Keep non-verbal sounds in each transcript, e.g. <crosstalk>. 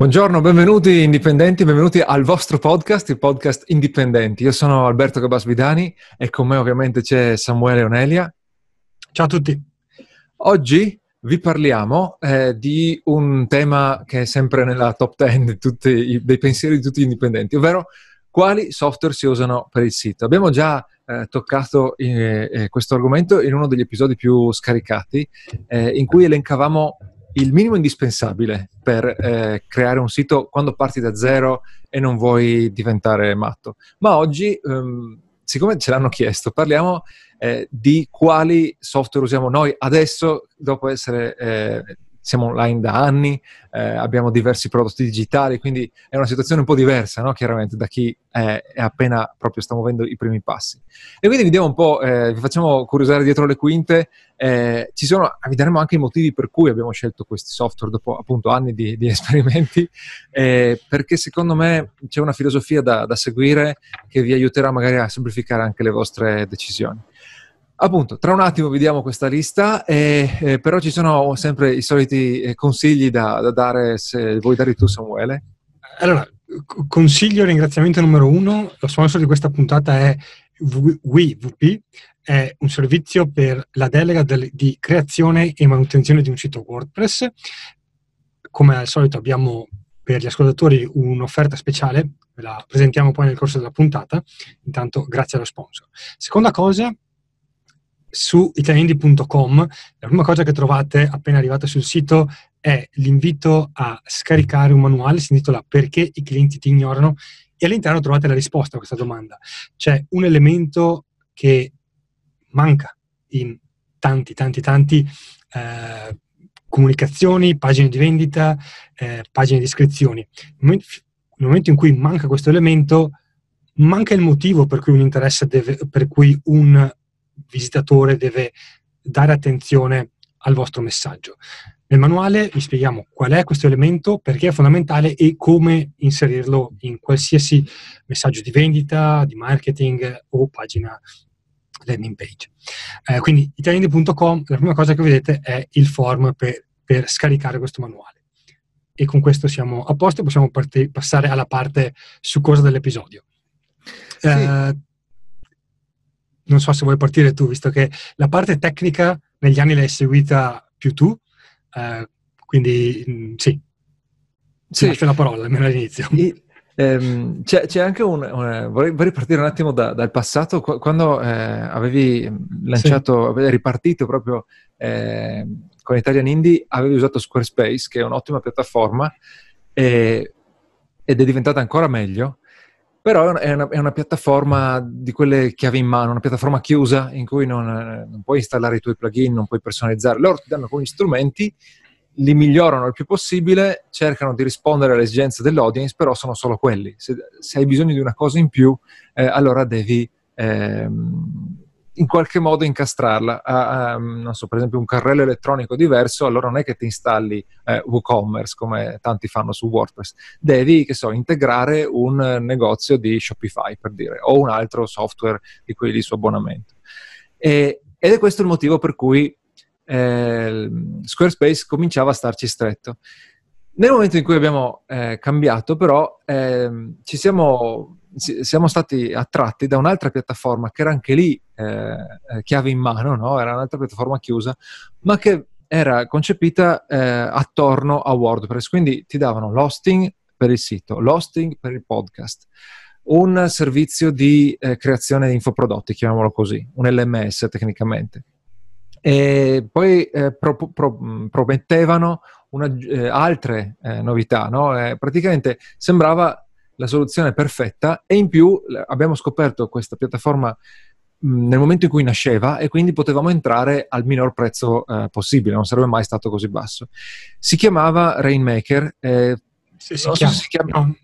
Buongiorno, benvenuti indipendenti, benvenuti al vostro podcast, il podcast Indipendenti. Io sono Alberto Gabasvidani e con me ovviamente c'è Samuele Onelia. Ciao a tutti. Oggi vi parliamo eh, di un tema che è sempre nella top 10 tutti, dei pensieri di tutti gli indipendenti, ovvero quali software si usano per il sito. Abbiamo già eh, toccato eh, eh questo argomento in uno degli episodi più scaricati, eh, in cui elencavamo il minimo indispensabile per eh, creare un sito quando parti da zero e non vuoi diventare matto. Ma oggi, ehm, siccome ce l'hanno chiesto, parliamo eh, di quali software usiamo noi adesso, dopo essere eh, siamo online da anni, eh, abbiamo diversi prodotti digitali, quindi è una situazione un po' diversa, no? chiaramente, da chi è, è, appena proprio sta muovendo i primi passi. E quindi vediamo un po', eh, vi facciamo curiosare dietro le quinte, eh, ci sono, vi daremo anche i motivi per cui abbiamo scelto questi software dopo appunto anni di, di <laughs> esperimenti, eh, perché secondo me c'è una filosofia da, da seguire che vi aiuterà magari a semplificare anche le vostre decisioni. Appunto, tra un attimo vediamo questa lista, e, eh, però ci sono sempre i soliti eh, consigli da, da, dare, se vuoi dare tu Samuele. Allora, consiglio ringraziamento numero uno, lo sponsor di questa puntata è WeVP, è un servizio per la delega del, di creazione e manutenzione di un sito WordPress. Come al solito abbiamo per gli ascoltatori un'offerta speciale, ve la presentiamo poi nel corso della puntata, intanto grazie allo sponsor. Seconda cosa, su italiandi.com la prima cosa che trovate appena arrivate sul sito è l'invito a scaricare un manuale, si intitola Perché i clienti ti ignorano e all'interno trovate la risposta a questa domanda. C'è un elemento che manca in tanti, tanti, tanti eh, comunicazioni, pagine di vendita, eh, pagine di iscrizioni. Nel momento in cui manca questo elemento, manca il motivo per cui un interesse deve, per cui un visitatore deve dare attenzione al vostro messaggio. Nel manuale vi spieghiamo qual è questo elemento, perché è fondamentale e come inserirlo in qualsiasi messaggio di vendita, di marketing o pagina landing page. Eh, quindi italiani.com, la prima cosa che vedete è il form per, per, scaricare questo manuale. E con questo siamo a posto possiamo part- passare alla parte succosa dell'episodio. Sì. Eh, non so se vuoi partire tu, visto che la parte tecnica negli anni l'hai seguita più tu, eh, quindi mh, mm, sì, sì. lascio la parola almeno all'inizio. I, ehm, c'è, c'è, anche un, un vorrei, vorrei, partire un attimo da, dal passato, quando eh, avevi lanciato, sì. avevi ripartito proprio eh, con Italian Indie, avevi usato Squarespace, che è un'ottima piattaforma, e, ed è diventata ancora meglio però è una, è una, piattaforma di quelle chiavi in mano, una piattaforma chiusa in cui non, non, puoi installare i tuoi plugin, non puoi personalizzare. Loro ti danno alcuni strumenti, li migliorano il più possibile, cercano di rispondere alle esigenze dell'audience, però sono solo quelli. Se, se hai bisogno di una cosa in più, eh, allora devi ehm, in qualche modo incastrarla. A, a, non so, per esempio un carrello elettronico diverso, allora non è che ti installi eh, WooCommerce come tanti fanno su WordPress, devi, che so, integrare un negozio di Shopify, per dire, o un altro software di quelli su abbonamento. E, ed è questo il motivo per cui eh, Squarespace cominciava a starci stretto. Nel momento in cui abbiamo eh, cambiato, però, eh, ci siamo siamo stati attratti da un'altra piattaforma che era anche lì eh, eh, chiave in mano, no? era un'altra piattaforma chiusa, ma che era concepita eh, attorno a WordPress, quindi ti davano l'hosting per il sito, l'hosting per il podcast, un servizio di eh, creazione di infoprodotti, chiamiamolo così, un LMS tecnicamente. E poi eh, pro, pro, promettevano una, eh, altre novità, no? praticamente sembrava la soluzione perfetta e in più abbiamo scoperto questa piattaforma nel momento in cui nasceva e quindi potevamo entrare al minor prezzo eh, possibile, non sarebbe mai stato così basso. Si chiamava Rainmaker, eh, si non, chiama, so si chiama, no,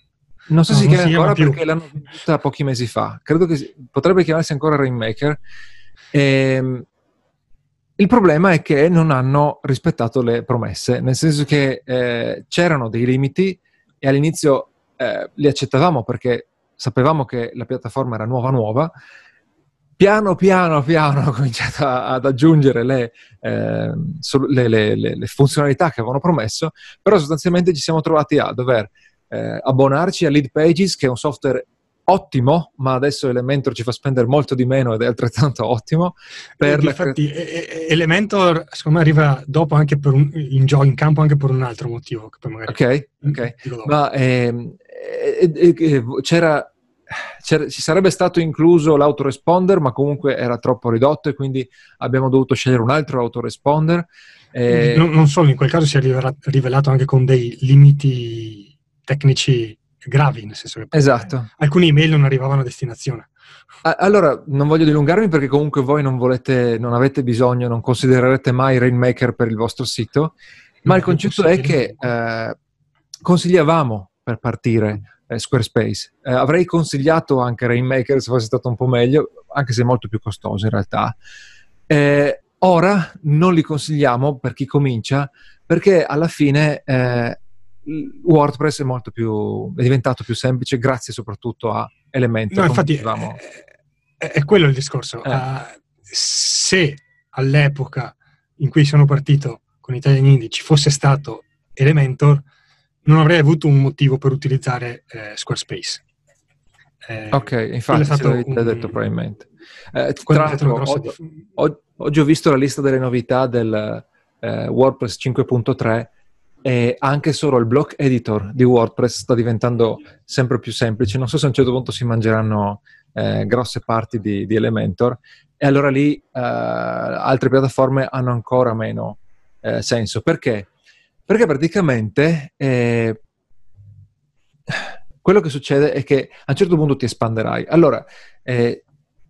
non so no, se si chiama ancora più. perché l'hanno venduta pochi mesi fa, credo che potrebbe chiamarsi ancora Rainmaker. Eh, il problema è che non hanno rispettato le promesse, nel senso che eh, c'erano dei limiti e all'inizio eh, li accettavamo perché sapevamo che la piattaforma era nuova nuova, piano piano piano ho cominciato ad aggiungere le, eh, le, le, le, funzionalità che avevano promesso, però sostanzialmente ci siamo trovati a dover eh, abbonarci a Lead Pages, che è un software ottimo, ma adesso Elementor ci fa spendere molto di meno ed è altrettanto <laughs> ottimo. Per Infatti, la... Elementor secondo me arriva dopo anche per un, in, gioco, in campo anche per un altro motivo. Ok, ok. Ma eh, eh, eh, c'era ci sarebbe stato incluso l'autoresponder, ma comunque era troppo ridotto e quindi abbiamo dovuto scegliere un altro autoresponder. Eh... Non, non, solo, in quel caso si è rivelato anche con dei limiti tecnici gravi, nel senso che esatto. alcuni email non arrivavano a destinazione. Allora, non voglio dilungarmi perché comunque voi non volete, non avete bisogno, non considererete mai Rainmaker per il vostro sito, ma il concetto è che eh, consigliavamo per partire eh, Squarespace. Eh, avrei consigliato anche Rainmaker se fosse stato un po' meglio, anche se molto più costoso in realtà. Eh, ora non li consigliamo per chi comincia, perché alla fine eh, WordPress è molto più è diventato più semplice grazie soprattutto a Elementor. No, infatti è, è, quello il discorso. Uh, se all'epoca in cui sono partito con Italian Indie ci fosse stato Elementor, non avrei avuto un motivo per utilizzare eh, Squarespace. Eh, ok, infatti se l'avete un... detto probabilmente. Eh, tra l'altro, oggi, ho visto la lista delle novità del eh, WordPress 5.3 e anche solo il block editor di WordPress sta diventando sempre più semplice. Non so se a un certo punto si mangeranno eh, grosse parti di, di, Elementor e allora lì eh, altre piattaforme hanno ancora meno senso. Perché? Perché praticamente eh, quello che succede è che a un certo punto ti espanderai. Allora, eh,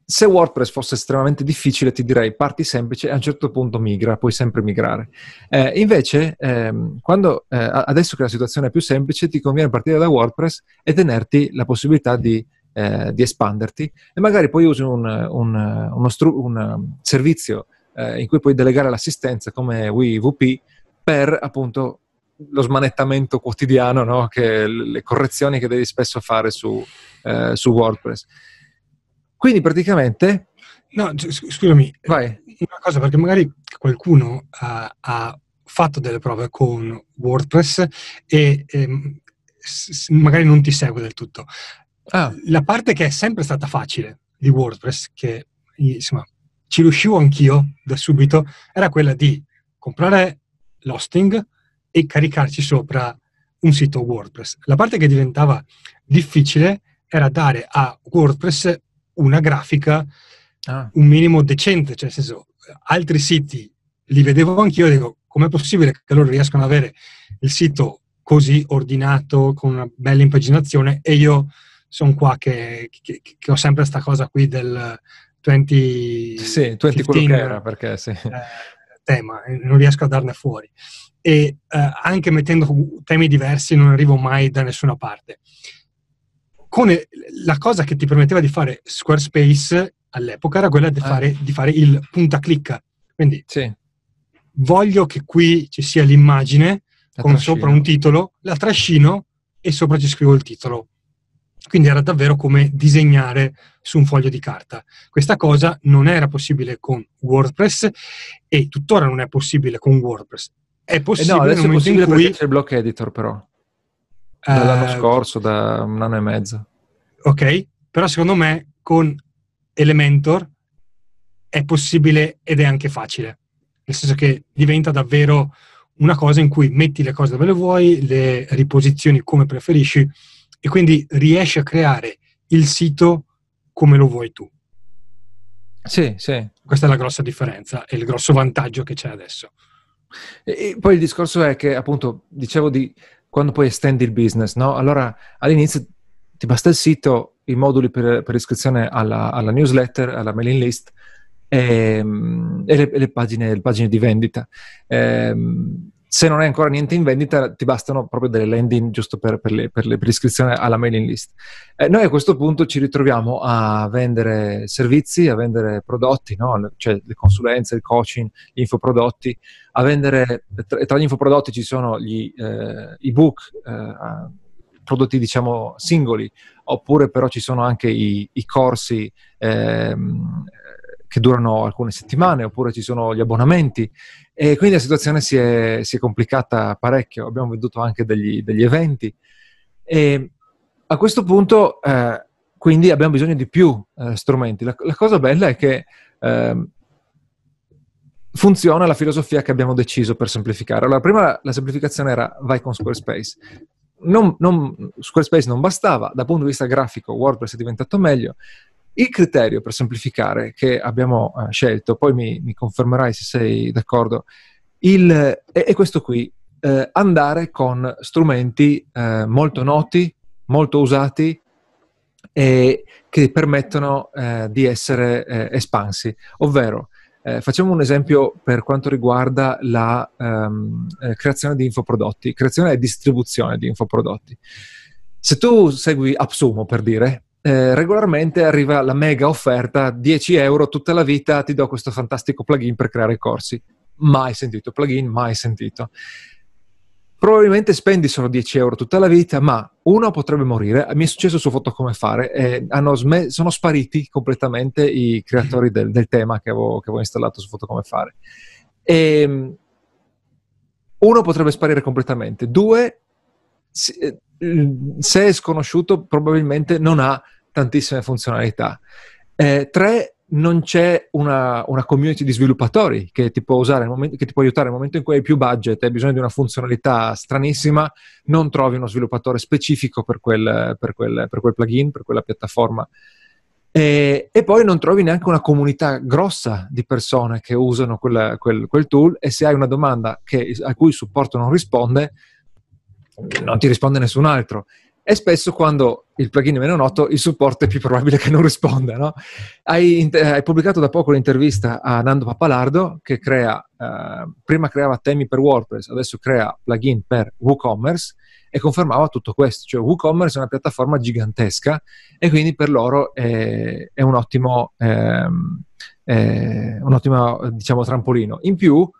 se WordPress fosse estremamente difficile, ti direi parti semplice e a un certo punto migra, puoi sempre migrare. Eh, invece, ehm, quando, eh, adesso che la situazione è più semplice, ti conviene partire da WordPress e tenerti la possibilità di, eh, di espanderti e magari poi usi un, un, stru- un servizio eh, in cui puoi delegare l'assistenza come WeVP per appunto lo smanettamento quotidiano, no? che, le correzioni che devi spesso fare su, eh, su WordPress. Quindi praticamente... No, scusami, Vai. una cosa, perché magari qualcuno ha, ha fatto delle prove con WordPress e, e magari non ti segue del tutto. Ah. La parte che è sempre stata facile di WordPress, che insomma ci riuscivo anch'io da subito, era quella di comprare l'hosting e caricarci sopra un sito WordPress. La parte che diventava difficile era dare a WordPress una grafica ah. un minimo decente, cioè nel senso altri siti li vedevo anch'io e dico com'è possibile che loro riescano ad avere il sito così ordinato con una bella impaginazione e io sono qua che, che, che ho sempre questa cosa qui del 20 sì, 20 quello che era perché sì. Eh, tema e non riesco a darne fuori. E eh, anche mettendo temi diversi non arrivo mai da nessuna parte. Con la cosa che ti permetteva di fare Squarespace all'epoca era quella di, ah. fare, di fare, il punta clicca. Quindi sì. voglio che qui ci sia l'immagine la con trascino. sopra un titolo, la trascino e sopra ci scrivo il titolo. Quindi era davvero come disegnare su un foglio di carta. Questa cosa non era possibile con WordPress e tuttora non è possibile con WordPress. È possibile eh no, adesso è possibile cui... perché c'è il block editor però. Dall'anno uh, scorso, da un anno e mezzo. Ok, però secondo me con Elementor è possibile ed è anche facile. Nel senso che diventa davvero una cosa in cui metti le cose dove le vuoi, le riposizioni come preferisci e quindi riesci a creare il sito come lo vuoi tu. Sì, sì. Questa è la grossa differenza e il grosso vantaggio che c'è adesso. E, poi il discorso è che, appunto, dicevo di quando poi estendi il business, no? Allora all'inizio ti basta il sito, i moduli per, per iscrizione alla, alla, newsletter, alla mailing list e, ehm, e le, le, pagine, le, pagine, di vendita. E, ehm, se non hai ancora niente in vendita, ti bastano proprio delle landing giusto per, per, le, per, le, per l'iscrizione alla mailing list. Eh, noi a questo punto ci ritroviamo a vendere servizi, a vendere prodotti, no? cioè le consulenze, il coaching, gli infoprodotti, a vendere, tra, gli infoprodotti ci sono gli eh, ebook, eh, prodotti diciamo singoli, oppure però ci sono anche i, i corsi ehm, che durano alcune settimane, oppure ci sono gli abbonamenti. E quindi la situazione si è, si è complicata parecchio. Abbiamo venduto anche degli, degli eventi. E a questo punto, eh, quindi, abbiamo bisogno di più eh, strumenti. La, la, cosa bella è che eh, funziona la filosofia che abbiamo deciso per semplificare. Allora, prima la, la semplificazione era vai con Squarespace. Non, non, Squarespace non bastava, dal punto di vista grafico WordPress è diventato meglio. Il criterio per semplificare che abbiamo eh, scelto, poi mi, mi, confermerai se sei d'accordo, il, è, è, questo qui, eh, andare con strumenti eh, molto noti, molto usati e che permettono eh, di essere eh, espansi, ovvero eh, facciamo un esempio per quanto riguarda la um, eh, creazione di infoprodotti, creazione e distribuzione di infoprodotti. Se tu segui Appsumo, per dire, eh, regolarmente arriva la mega offerta, 10 euro tutta la vita, ti do questo fantastico plugin per creare corsi. Mai sentito plugin, mai sentito probabilmente spendi solo 10 euro tutta la vita, ma uno potrebbe morire. Mi è successo su Foto Come Fare, eh, sm- sono spariti completamente i creatori del, del tema che avevo, che avevo, installato su Foto Come Fare. E, ehm, uno potrebbe sparire completamente, due, se è sconosciuto, probabilmente non ha tantissime funzionalità. Eh, tre, non c'è una, una, community di sviluppatori che ti, può usare momento, che ti può aiutare nel momento in cui hai più budget e hai bisogno di una funzionalità stranissima, non trovi uno sviluppatore specifico per quel, per quel, per quel plugin, per quella piattaforma. E, e, poi non trovi neanche una comunità grossa di persone che usano quella, quel, quel, tool e se hai una domanda che, a cui il supporto non risponde, non ti risponde nessun altro e spesso quando il plugin è meno noto il supporto è più probabile che non risponda. No? Hai, hai, pubblicato da poco l'intervista a Nando Pappalardo che crea, eh, prima creava temi per WordPress, adesso crea plugin per WooCommerce e confermava tutto questo, cioè WooCommerce è una piattaforma gigantesca e quindi per loro è, è un ottimo, eh, è un ottimo diciamo, trampolino. In più,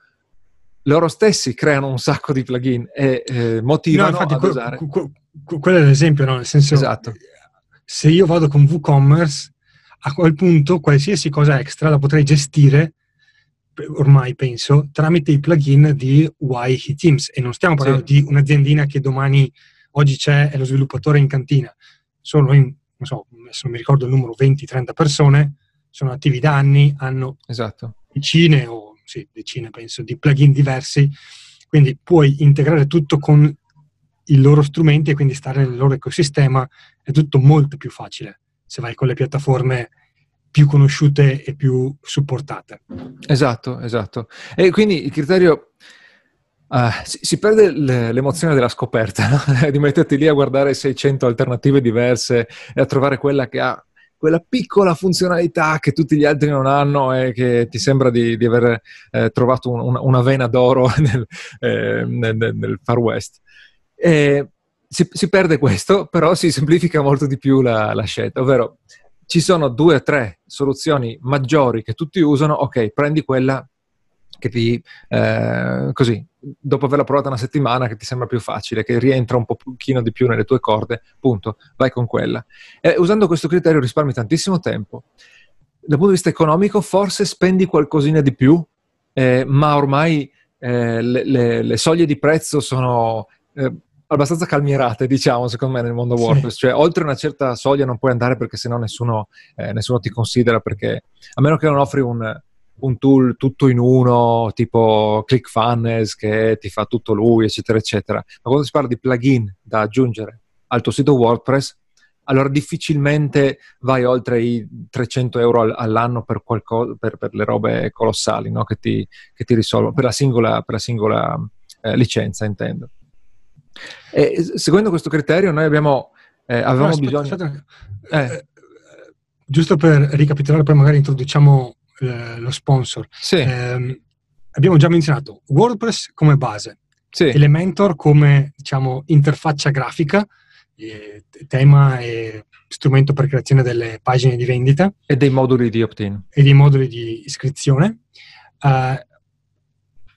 loro stessi creano un sacco di plugin e eh, motivano no, infatti, ad que- usare. Que- quello è l'esempio, no? Nel senso, esatto. se io vado con WooCommerce, a quel punto qualsiasi cosa extra la potrei gestire, ormai penso, tramite i plugin di YH Teams. E non stiamo parlando sì. di un'aziendina che domani, oggi c'è, è lo sviluppatore in cantina. Sono in, non so, adesso non mi ricordo il numero, 20-30 persone, sono attivi da anni, hanno esatto. decine o sì, decine penso di plugin diversi, quindi puoi integrare tutto con i loro strumenti e quindi stare nel loro ecosistema è tutto molto più facile se vai con le piattaforme più conosciute e più supportate. Esatto, esatto. E quindi il criterio Uh, si, si, perde l'emozione della scoperta, no? <laughs> di metterti lì a guardare 600 alternative diverse e a trovare quella che ha quella piccola funzionalità che tutti gli altri non hanno e che ti sembra di, di aver eh, trovato un, una, vena d'oro <laughs> nel, eh, nel, nel Far West. E si, si, perde questo, però si semplifica molto di più la, la scelta, ovvero ci sono due o tre soluzioni maggiori che tutti usano, ok, prendi quella che ti, eh, così, dopo averla provata una settimana, che ti sembra più facile, che rientra un pochino di più nelle tue corde, punto, vai con quella. E usando questo criterio risparmi tantissimo tempo. Dal punto di vista economico, forse spendi qualcosina di più, eh, ma ormai eh, le, le, le, soglie di prezzo sono eh, abbastanza calmierate, diciamo, secondo me, nel mondo WordPress. Sì. Cioè, oltre una certa soglia non puoi andare perché sennò nessuno, eh, nessuno ti considera, perché a meno che non offri un, un, tool tutto in uno, tipo ClickFunnels, che ti fa tutto lui, eccetera, eccetera. Ma quando si parla di plugin da aggiungere al tuo sito WordPress, allora difficilmente vai oltre i 300 euro all'anno per, qualcosa, per, per le robe colossali no? che, ti, che, ti, risolvono, per la singola, per la singola eh, licenza, intendo. E, seguendo questo criterio, noi abbiamo, eh, avevamo no, bisogno. Aspetta, eh. eh. Giusto per ricapitolare, poi magari introduciamo eh, lo sponsor. Sì. Ehm, abbiamo già menzionato WordPress come base, sì. Elementor come diciamo, interfaccia grafica, tema e strumento per creazione delle pagine di vendita. E dei moduli di opt-in. E dei moduli di iscrizione. Uh,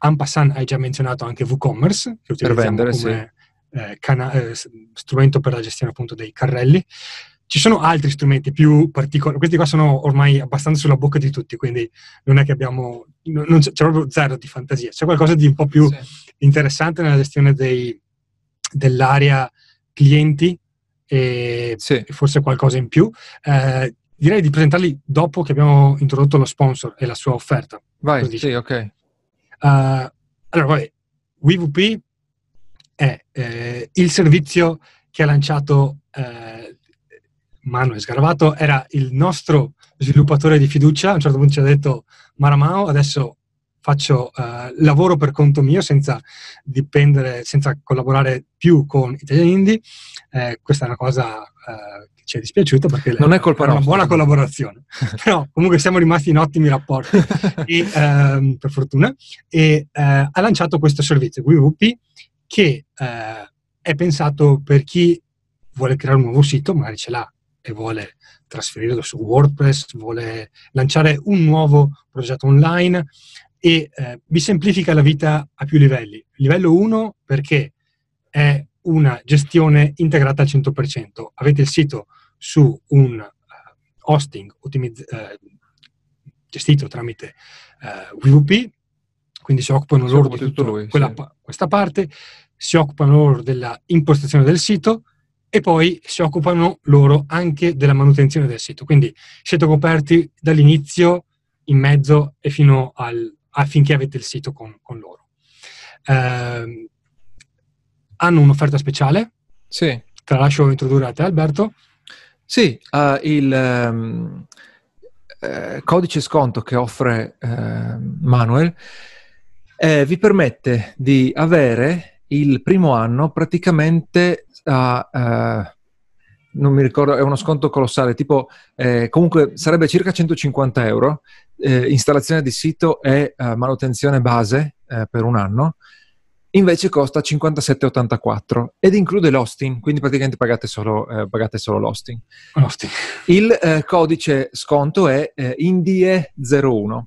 en passant hai già menzionato anche WooCommerce, che utilizziamo vendere, come, sì eh, cana- eh, strumento per la gestione appunto dei carrelli. ci sono altri strumenti più particolari, questi qua sono ormai abbastanza sulla bocca di tutti, quindi non è che abbiamo, non c'è, c'è proprio zero di fantasia, c'è qualcosa di un po' più sì. interessante nella gestione dei, dell'area clienti e, sì. forse qualcosa in più. Eh, direi di presentarli dopo che abbiamo introdotto lo sponsor e la sua offerta. Vai, sì, ok. Uh, allora, vabbè, WVP è eh, il servizio che ha lanciato eh, Manuel Sgaravato, era il nostro sviluppatore di fiducia, a un certo punto ci ha detto Maramao, adesso faccio uh, lavoro per conto mio senza dipendere, senza collaborare più con Italian Indie. Eh, questa è una cosa uh, che ci è dispiaciuta perché non è colpa era una buona collaborazione. <laughs> Però comunque siamo rimasti in ottimi rapporti, <laughs> e, uh, per fortuna. E uh, ha lanciato questo servizio, WWP, che è pensato per chi vuole creare un nuovo sito, magari ce l'ha e vuole trasferirlo su WordPress, vuole lanciare un nuovo progetto online e eh, vi semplifica la vita a più livelli. Livello 1 perché è una gestione integrata al 100%. Avete il sito su un uh, hosting ottimizz- uh, gestito tramite eh, WP, quindi si occupano si loro di tutto lui, quella, sì. questa parte, si occupano loro della impostazione del sito e poi si occupano loro anche della manutenzione del sito. Quindi siete coperti dall'inizio, in mezzo e fino al, affinché avete il sito con, con loro. Eh, hanno un'offerta speciale. Sì. Te la lascio introdurre a te, Alberto. Sì, uh, il um, uh, codice sconto che offre uh, Manuel eh, vi permette di avere il primo anno praticamente a non mi ricordo, è uno sconto colossale, tipo eh, comunque sarebbe circa 150 euro, eh, installazione di sito e eh, manutenzione base eh, per un anno, invece costa 57,84 ed include l'hosting, quindi praticamente pagate solo, eh, pagate solo l'hosting. l'hosting. Il codice sconto è INDIE01.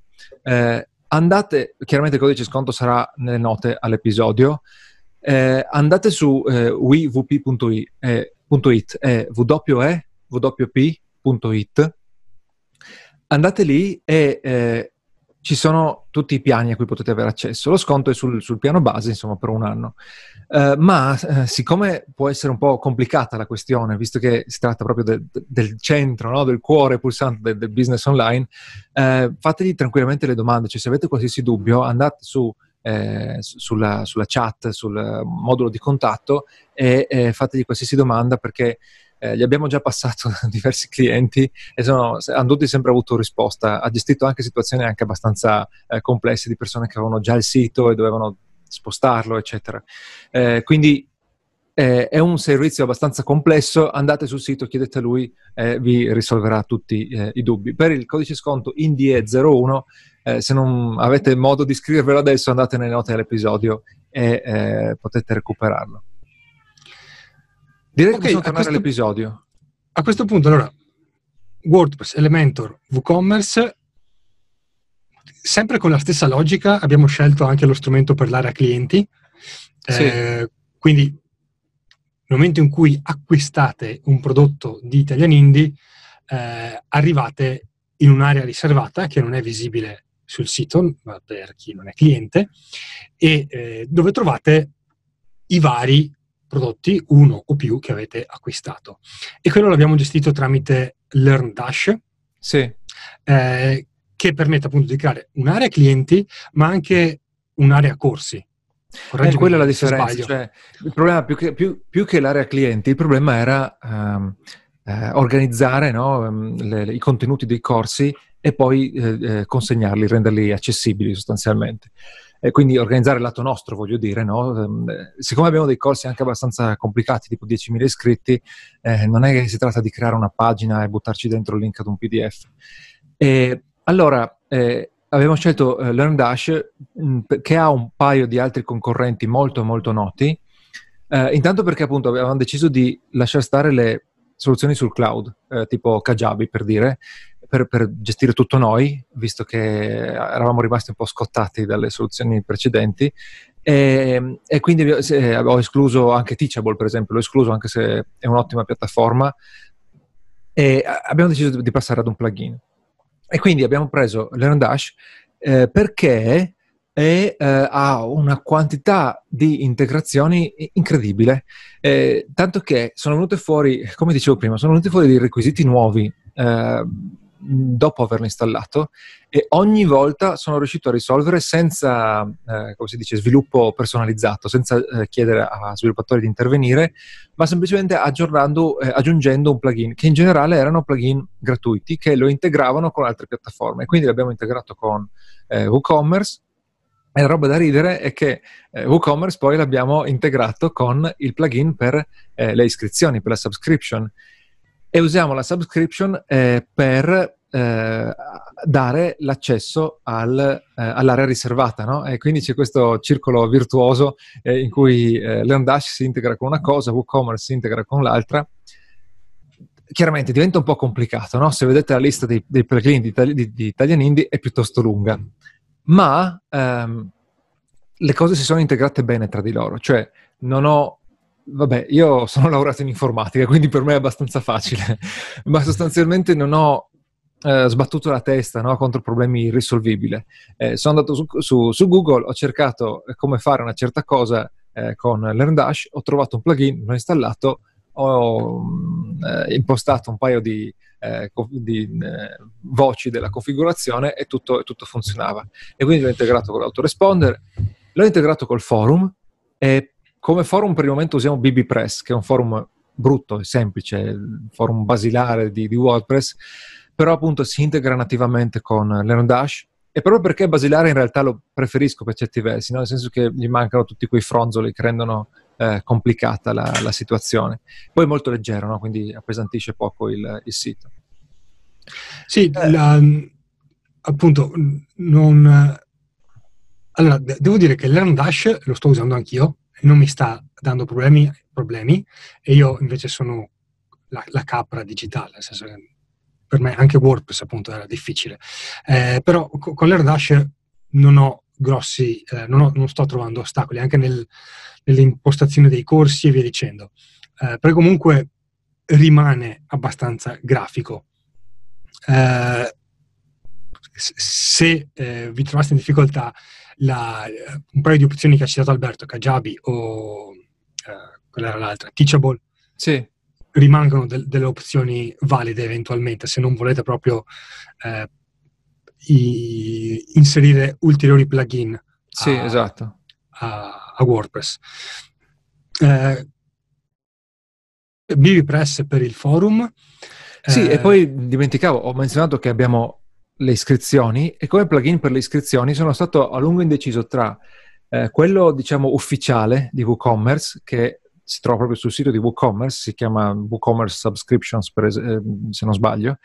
Andate, chiaramente il codice sconto sarà nelle note all'episodio, andate su www.it www.it è www.it. Andate lì e eh, ci sono tutti i piani a cui potete avere accesso. Lo sconto è sul, sul piano base, insomma, per un anno. Uh, ma uh, siccome può essere un po' complicata la questione, visto che si tratta proprio de, de, del centro, no? del cuore pulsante del, del business online, uh, fategli tranquillamente le domande. Cioè, se avete qualsiasi dubbio, andate su eh, sulla, sulla, chat, sul modulo di contatto e eh, fategli qualsiasi domanda perché eh, gli abbiamo già passato <laughs> diversi clienti e sono, hanno tutti sempre avuto risposta. Ha gestito anche situazioni anche abbastanza eh, complesse di persone che avevano già il sito e dovevano spostarlo, eccetera. Eh, quindi eh, è un servizio abbastanza complesso, andate sul sito, chiedete a lui, vi risolverà tutti eh, i dubbi. Per il codice sconto INDIE01, eh, se non avete modo di scrivervelo adesso, andate nelle note dell'episodio e potete recuperarlo. Direi okay, che possiamo tornare questo, all'episodio. A questo punto, allora, WordPress, Elementor, WooCommerce, sempre con la stessa logica, abbiamo scelto anche lo strumento per l'area clienti. Sì. Eh, quindi nel momento in cui acquistate un prodotto di Italian Indie, eh, arrivate in un'area riservata che non è visibile sul sito per chi non è cliente e eh, dove trovate i vari prodotti, uno o più, che avete acquistato. E quello l'abbiamo gestito tramite LearnDash, sì. eh, che permette appunto di creare un'area clienti, ma anche un'area corsi. Eh, quella è la differenza. Cioè, il problema più che, più, più che, l'area clienti, il problema era um, eh, organizzare no, um, le, le, i contenuti dei corsi e poi eh, eh, consegnarli, renderli accessibili sostanzialmente. E quindi organizzare il lato nostro, voglio dire, no? um, siccome abbiamo dei corsi anche abbastanza complicati, tipo 10.000 iscritti, eh, non è che si tratta di creare una pagina e buttarci dentro il link ad un PDF. E allora, eh, abbiamo scelto eh, LearnDash mm, che ha un paio di altri concorrenti molto molto noti. Eh, intanto perché appunto avevamo deciso di lasciare stare le soluzioni sul cloud, eh, tipo Kajabi per dire, per, per, gestire tutto noi, visto che eravamo rimasti un po' scottati dalle soluzioni precedenti. E, e quindi ho escluso anche Teachable, per esempio, l'ho escluso anche se è un'ottima piattaforma, e abbiamo deciso di passare ad un plugin. E quindi abbiamo preso LearnDash eh, perché e eh, ha una quantità di integrazioni incredibile, eh, tanto che sono venute fuori, come dicevo prima, sono venuti fuori dei requisiti nuovi eh, dopo averlo installato e ogni volta sono riuscito a risolvere senza, eh, come si dice, sviluppo personalizzato, senza eh, chiedere a sviluppatori di intervenire, ma semplicemente aggiornando, eh, aggiungendo un plugin, che in generale erano plugin gratuiti che lo integravano con altre piattaforme. Quindi l'abbiamo integrato con WooCommerce, e la roba da ridere è che eh, WooCommerce poi l'abbiamo integrato con il plugin per eh, le iscrizioni, per la subscription. E usiamo la subscription eh, per eh, dare l'accesso al, eh, all'area riservata, no? E quindi c'è questo circolo virtuoso eh, in cui eh, LearnDash si integra con una cosa, WooCommerce si integra con l'altra. Chiaramente diventa un po' complicato, no? Se vedete la lista dei, dei plugin di, di, di Italian Indie è piuttosto lunga ma ehm, le cose si sono integrate bene tra di loro, cioè non ho vabbè, io sono laureato in informatica, quindi per me è abbastanza facile, <laughs> ma sostanzialmente non ho eh, sbattuto la testa no, contro problemi irrisolvibili. Eh, sono andato su, su, su, Google, ho cercato come fare una certa cosa eh, con LearnDash, ho trovato un plugin, l'ho installato, ho mm, eh, impostato un paio di eh, di eh, voci della configurazione e tutto, tutto, funzionava. E quindi l'ho integrato con l'autoresponder, l'ho integrato col forum e come forum per il momento usiamo BBPress, che è un forum brutto e semplice, il forum basilare di, di WordPress, però appunto si integra nativamente con LearnDash e proprio perché basilare in realtà lo preferisco per certi versi, no? nel senso che gli mancano tutti quei fronzoli che rendono eh, complicata la, la, situazione. Poi è molto leggero, no? quindi appesantisce poco il, il sito. Sì, eh. la, appunto, non... Allora, devo dire che Learn Dash lo sto usando anch'io, non mi sta dando problemi, problemi e io invece sono la, la capra digitale, nel senso che per me anche WordPress appunto era difficile. Eh, però con Learn Dash non ho grossi, eh, non, ho, non, sto trovando ostacoli anche nel, nell'impostazione dei corsi e via dicendo. Eh, però comunque rimane abbastanza grafico. Eh, se eh, vi trovaste in difficoltà, la, un paio di opzioni che ha citato Alberto, Kajabi o eh, quella era l'altra, Teachable, sì. rimangono de- delle opzioni valide eventualmente se non volete proprio eh, i- inserire ulteriori plugin. Sì, a, esatto. A, a WordPress. Eh, BBPress per il forum. Sì, eh, e poi dimenticavo, ho menzionato che abbiamo le iscrizioni e come plugin per le iscrizioni sono stato a lungo indeciso tra eh, quello, diciamo, ufficiale di WooCommerce, che si trova proprio sul sito di WooCommerce, si chiama WooCommerce Subscriptions, es- eh, se non sbaglio,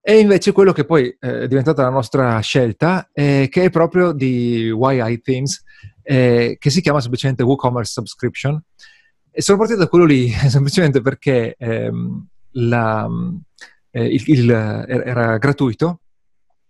e invece quello che poi eh, è diventata la nostra scelta, eh, che è proprio di YI Themes, eh, che si chiama semplicemente WooCommerce Subscription. E sono partito da quello lì <laughs> semplicemente perché ehm, la, eh, il, il, era gratuito,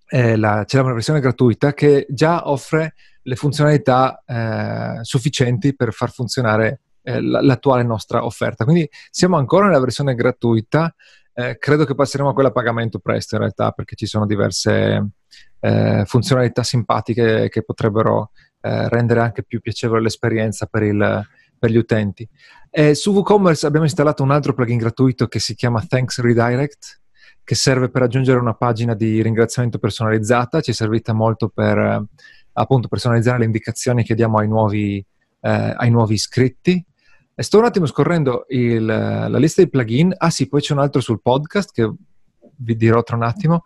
la, c'era una versione gratuita che già offre le funzionalità eh, sufficienti per far funzionare eh, l'attuale nostra offerta. Quindi siamo ancora nella versione gratuita, eh, credo che passeremo a quella a pagamento presto in realtà perché ci sono diverse eh, funzionalità simpatiche che potrebbero eh, rendere anche più piacevole l'esperienza per, il, per gli utenti. Su WooCommerce abbiamo installato un altro plugin gratuito che si chiama Thanks Redirect, che serve per aggiungere una pagina di ringraziamento personalizzata, ci è servita molto per appunto personalizzare le indicazioni che diamo ai nuovi, eh, ai nuovi iscritti e sto un attimo scorrendo il, la lista dei plugin. Ah sì, poi c'è un altro sul podcast che vi dirò tra un attimo.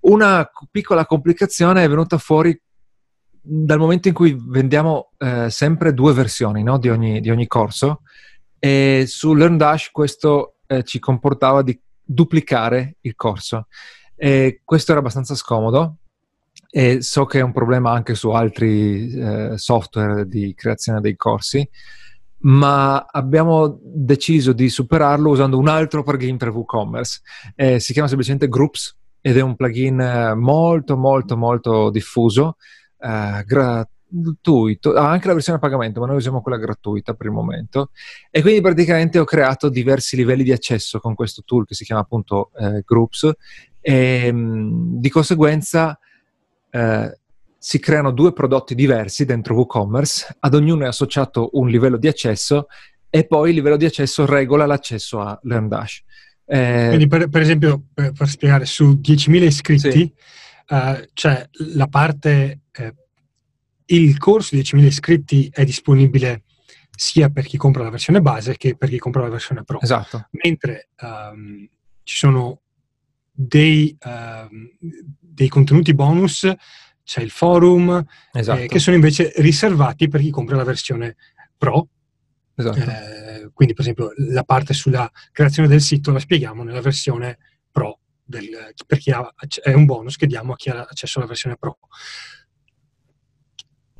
Una piccola complicazione è venuta fuori dal momento in cui vendiamo eh, sempre due versioni no? di, ogni, di, ogni, corso e su LearnDash questo eh, ci comportava di duplicare il corso e questo era abbastanza scomodo e so che è un problema anche su altri eh, software di creazione dei corsi ma abbiamo deciso di superarlo usando un altro plugin per WooCommerce. Eh, si chiama semplicemente Groups ed è un plugin eh, molto, molto, molto diffuso, eh, gra- gratuito, ah, anche la versione a pagamento, ma noi usiamo quella gratuita per il momento. E quindi praticamente ho creato diversi livelli di accesso con questo tool che si chiama appunto eh, Groups e mh, di conseguenza eh, si creano due prodotti diversi dentro WooCommerce, ad ognuno è associato un livello di accesso e poi il livello di accesso regola l'accesso a LearnDash. Eh, Quindi per, per esempio, per, per, spiegare, su 10.000 iscritti sì. uh, c'è la parte, eh, il corso di 10.000 iscritti è disponibile sia per chi compra la versione base che per chi compra la versione Pro. Esatto. Mentre um, ci sono dei, uh, dei contenuti bonus c'è il forum, esatto. eh, che sono invece riservati per chi compra la versione Pro. Esatto. Eh, quindi, per esempio, la parte sulla creazione del sito la spieghiamo nella versione Pro, del, per chi ha, è un bonus che diamo a chi ha accesso alla versione Pro.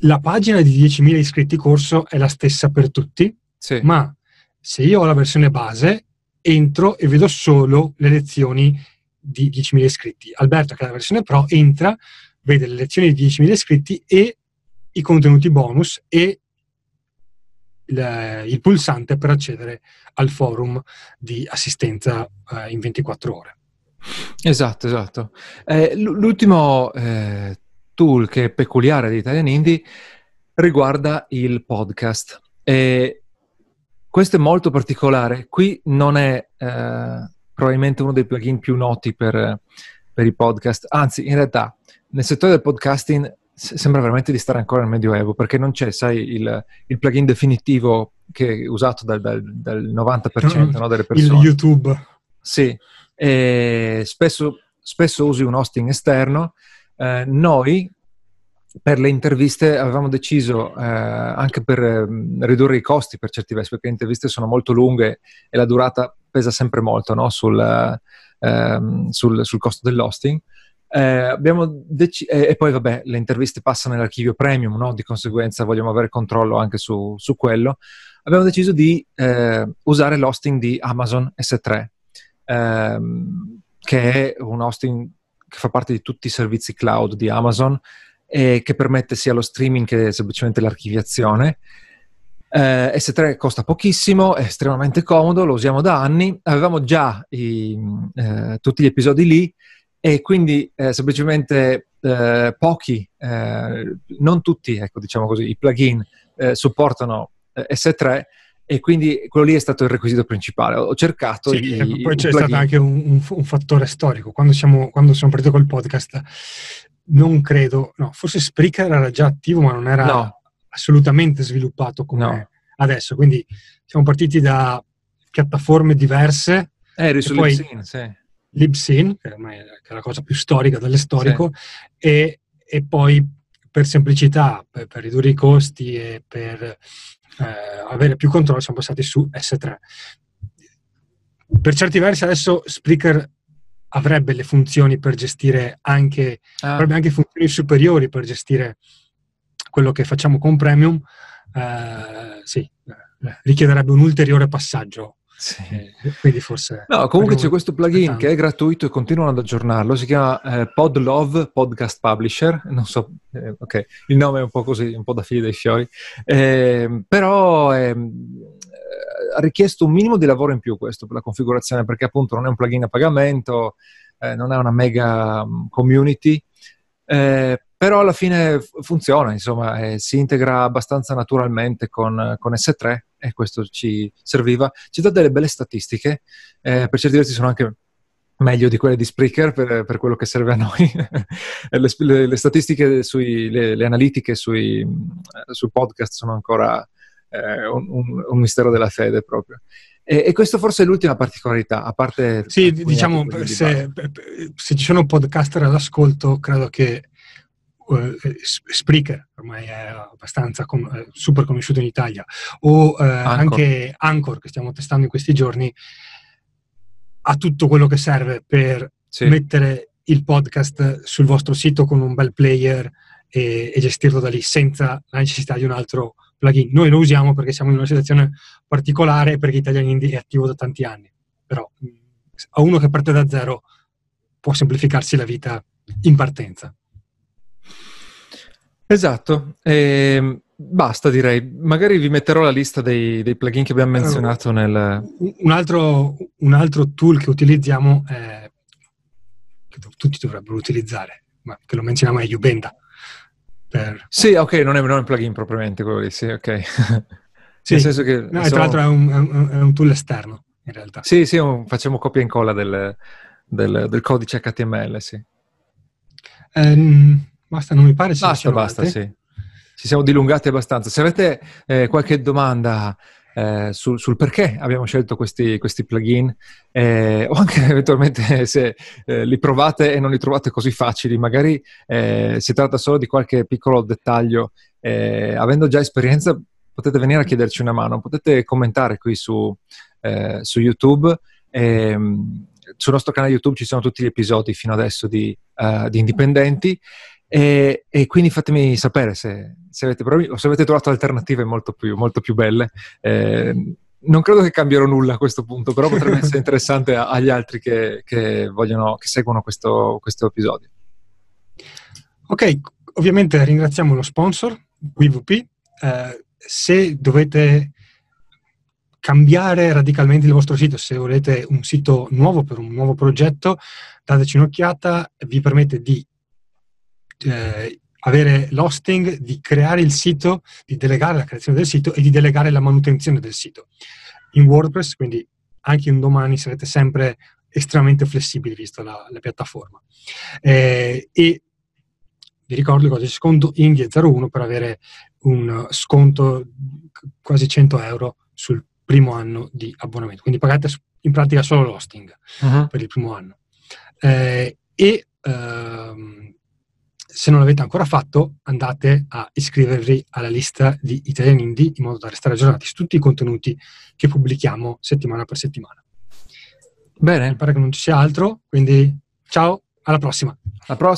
La pagina di 10.000 iscritti corso è la stessa per tutti, sì. ma se io ho la versione base, entro e vedo solo le lezioni di 10.000 iscritti. Alberto, che ha la versione Pro, entra vede le lezioni di 10.000 iscritti e i contenuti bonus e il, il pulsante per accedere al forum di assistenza eh, in 24 ore. Esatto, esatto. Eh, l'ultimo eh, tool che è peculiare di Italian Indie riguarda il podcast. E questo è molto particolare. Qui non è eh, probabilmente uno dei plugin più noti per, per i podcast, anzi, in realtà nel settore del podcasting sembra veramente di stare ancora nel Medioevo, perché non c'è, sai, il, il plugin definitivo che è usato dal, dal, dal 90% no, delle persone. Il YouTube. Sì, spesso, spesso usi un hosting esterno. Eh, noi, per le interviste, avevamo deciso, eh, anche per eh, ridurre i costi per certi versi, perché le interviste sono molto lunghe e la durata pesa sempre molto no? sul, ehm, sul, sul costo dell'hosting, eh, dec- e poi vabbè, le interviste passano nell'archivio premium, no? di conseguenza vogliamo avere controllo anche su, su quello. Abbiamo deciso di eh, usare l'hosting di Amazon S3, ehm, che è un hosting che fa parte di tutti i servizi cloud di Amazon e che permette sia lo streaming che semplicemente l'archiviazione. Eh, S3 costa pochissimo, è estremamente comodo, lo usiamo da anni. Avevamo già i, eh, tutti gli episodi lì e quindi eh, semplicemente eh, pochi, eh, non tutti, ecco, diciamo così, i plugin eh, supportano eh, S3 e quindi quello lì è stato il requisito principale. Ho cercato sì, i, poi c'è stato anche un, un, fattore storico. Quando siamo, quando siamo partiti col podcast, non credo, no, forse Spreaker era già attivo, ma non era no. assolutamente sviluppato come no. adesso. Quindi siamo partiti da piattaforme diverse. Eh, eri su poi, sì Libsyn, che ormai è la cosa più storica delle storico, sì. e, e, poi per semplicità, per, per, ridurre i costi e per eh, avere più controllo siamo passati su S3. Per certi versi adesso Spreaker avrebbe le funzioni per gestire anche, ah. avrebbe anche funzioni superiori per gestire quello che facciamo con Premium, eh, sì, eh, richiederebbe un ulteriore passaggio sì. Eh, quindi forse... No, comunque c'è questo plugin che è gratuito e continuano ad aggiornarlo, si chiama eh, Podlove Podcast Publisher, non so, eh, ok, il nome è un po' così, un po' da figli dei fiori, eh, però ehm, ha richiesto un minimo di lavoro in più questo per la configurazione, perché appunto non è un plugin a pagamento, eh, non è una mega mm, community, eh, però alla fine funziona, insomma, si integra abbastanza naturalmente con, con S3 e questo ci serviva. Ci dà delle belle statistiche, eh, per certi versi sono anche meglio di quelle di Spreaker per, per quello che serve a noi. <laughs> le, le, le, statistiche, sui, le, le analitiche sui, sul podcast sono ancora eh, un, un, un, mistero della fede proprio. E, e questa forse è l'ultima particolarità, a parte... Sì, diciamo, se, se, ci sono podcaster all'ascolto, credo che uh, Spreaker, ormai è abbastanza com- eh, super conosciuto in Italia, o uh, Anchor. anche Anchor che stiamo testando in questi giorni, ha tutto quello che serve per sì. mettere il podcast sul vostro sito con un bel player e, e, gestirlo da lì senza la necessità di un altro plugin. Noi lo usiamo perché siamo in una situazione particolare perché Italian Indie è attivo da tanti anni, però a uno che parte da zero può semplificarsi la vita in partenza. Esatto. E ehm, basta direi. Magari vi metterò la lista dei, dei plugin che abbiamo menzionato nel... Un altro, un altro tool che utilizziamo, è, che tutti dovrebbero utilizzare, ma che lo menzioniamo è Ubenda. Per... Sì, ok, non è, non è un plugin propriamente quello lì, sì, ok. <laughs> sì, Nel senso che... No, insomma... Tra l'altro è un, è, un, è un, tool esterno, in realtà. Sì, sì, un, facciamo copia e incolla del, del, del codice HTML, sì. Um, basta, non mi pare. Basta, basta, sì. Ci siamo dilungati abbastanza. Se avete eh, qualche domanda eh, sul, sul, perché abbiamo scelto questi, questi plugin eh, o anche <laughs> eventualmente se eh, li provate e non li trovate così facili, magari eh, si tratta solo di qualche piccolo dettaglio. Eh, avendo già esperienza potete venire a chiederci una mano, potete commentare qui su, su YouTube. Ehm, sul nostro canale YouTube ci sono tutti gli episodi fino adesso di, uh, di Indipendenti e, e, quindi fatemi sapere se, se, avete problemi o se avete trovato alternative molto più, molto più belle. Eh, non credo che cambierò nulla a questo punto, però potrebbe essere <laughs> interessante agli altri che, che, vogliono, che seguono questo, questo episodio. Ok, ovviamente ringraziamo lo sponsor, WeVP. Eh, se dovete cambiare radicalmente il vostro sito, se volete un sito nuovo per un nuovo progetto, dateci un'occhiata, vi permette di eh, avere l'hosting, di creare il sito, di delegare la creazione del sito e di delegare la manutenzione del sito. In WordPress, quindi anche un domani sarete sempre estremamente flessibili visto la, la piattaforma. Eh, e vi ricordo il codice sconto INGHIE01 per avere un sconto quasi 100 euro sul primo anno di abbonamento. Quindi pagate in pratica solo l'hosting uh-huh. per il primo anno. Eh, e ehm, se non l'avete ancora fatto, andate a iscrivervi alla lista di Italian Indie in modo da restare aggiornati su tutti i contenuti che pubblichiamo settimana per settimana. Bene. Mi pare che non ci sia altro, quindi ciao, alla prossima. Alla prossima.